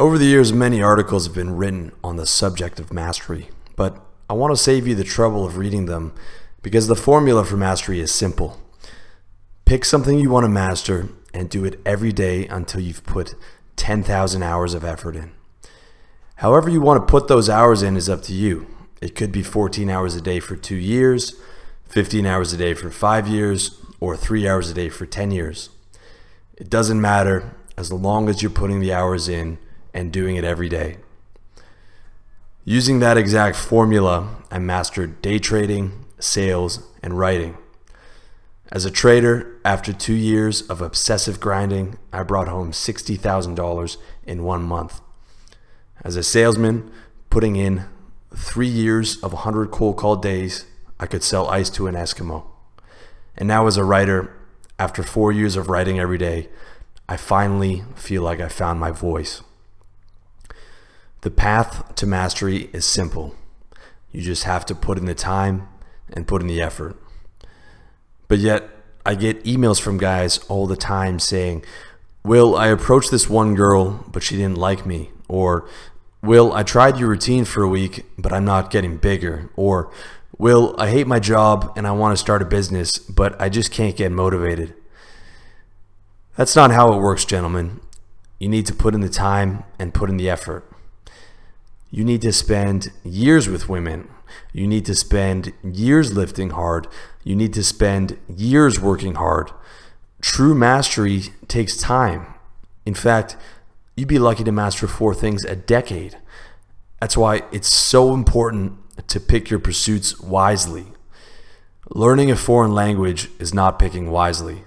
Over the years, many articles have been written on the subject of mastery, but I want to save you the trouble of reading them because the formula for mastery is simple. Pick something you want to master and do it every day until you've put 10,000 hours of effort in. However, you want to put those hours in is up to you. It could be 14 hours a day for two years, 15 hours a day for five years, or three hours a day for 10 years. It doesn't matter as long as you're putting the hours in and doing it every day. Using that exact formula, I mastered day trading, sales, and writing. As a trader, after two years of obsessive grinding, I brought home $60,000 in one month. As a salesman, putting in three years of 100 cold call days, I could sell ice to an Eskimo. And now, as a writer, after four years of writing every day, I finally feel like I found my voice. The path to mastery is simple. You just have to put in the time and put in the effort. But yet, I get emails from guys all the time saying, Will, I approached this one girl, but she didn't like me. Or, Will, I tried your routine for a week, but I'm not getting bigger. Or, Will, I hate my job and I want to start a business, but I just can't get motivated. That's not how it works, gentlemen. You need to put in the time and put in the effort. You need to spend years with women. You need to spend years lifting hard. You need to spend years working hard. True mastery takes time. In fact, you'd be lucky to master four things a decade. That's why it's so important to pick your pursuits wisely. Learning a foreign language is not picking wisely.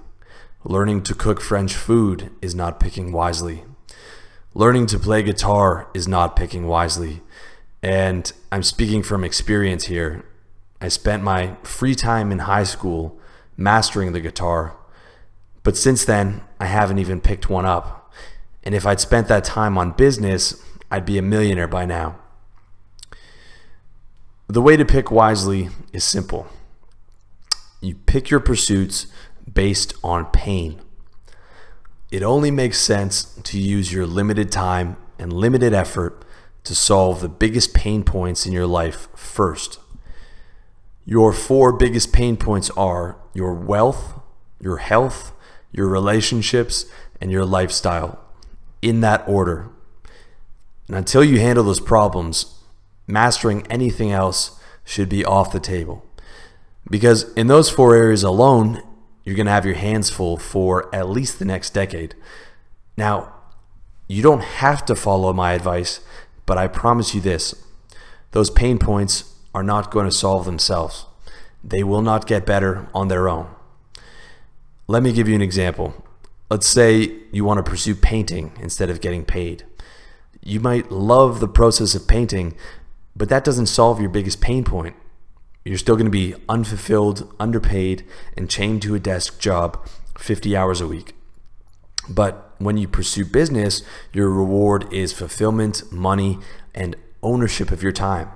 Learning to cook French food is not picking wisely. Learning to play guitar is not picking wisely. And I'm speaking from experience here. I spent my free time in high school mastering the guitar, but since then, I haven't even picked one up. And if I'd spent that time on business, I'd be a millionaire by now. The way to pick wisely is simple you pick your pursuits based on pain. It only makes sense to use your limited time and limited effort to solve the biggest pain points in your life first. Your four biggest pain points are your wealth, your health, your relationships, and your lifestyle, in that order. And until you handle those problems, mastering anything else should be off the table. Because in those four areas alone, you're going to have your hands full for at least the next decade. Now, you don't have to follow my advice, but I promise you this those pain points are not going to solve themselves. They will not get better on their own. Let me give you an example. Let's say you want to pursue painting instead of getting paid. You might love the process of painting, but that doesn't solve your biggest pain point you're still going to be unfulfilled, underpaid, and chained to a desk job 50 hours a week. But when you pursue business, your reward is fulfillment, money, and ownership of your time.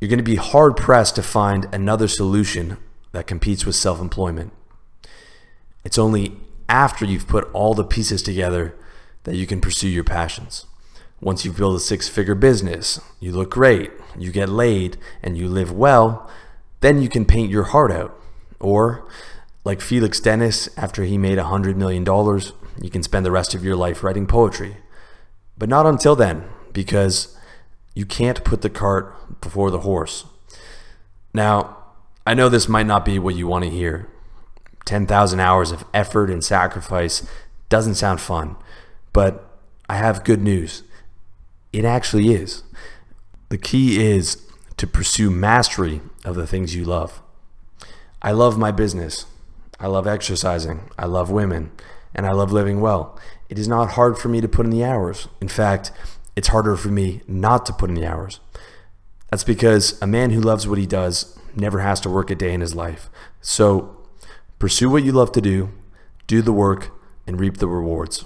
You're going to be hard pressed to find another solution that competes with self employment. It's only after you've put all the pieces together that you can pursue your passions. Once you've built a six figure business, you look great, you get laid, and you live well, then you can paint your heart out. Or, like Felix Dennis, after he made $100 million, you can spend the rest of your life writing poetry. But not until then, because you can't put the cart before the horse. Now, I know this might not be what you want to hear. 10,000 hours of effort and sacrifice doesn't sound fun, but I have good news. It actually is. The key is to pursue mastery of the things you love. I love my business. I love exercising. I love women. And I love living well. It is not hard for me to put in the hours. In fact, it's harder for me not to put in the hours. That's because a man who loves what he does never has to work a day in his life. So pursue what you love to do, do the work, and reap the rewards.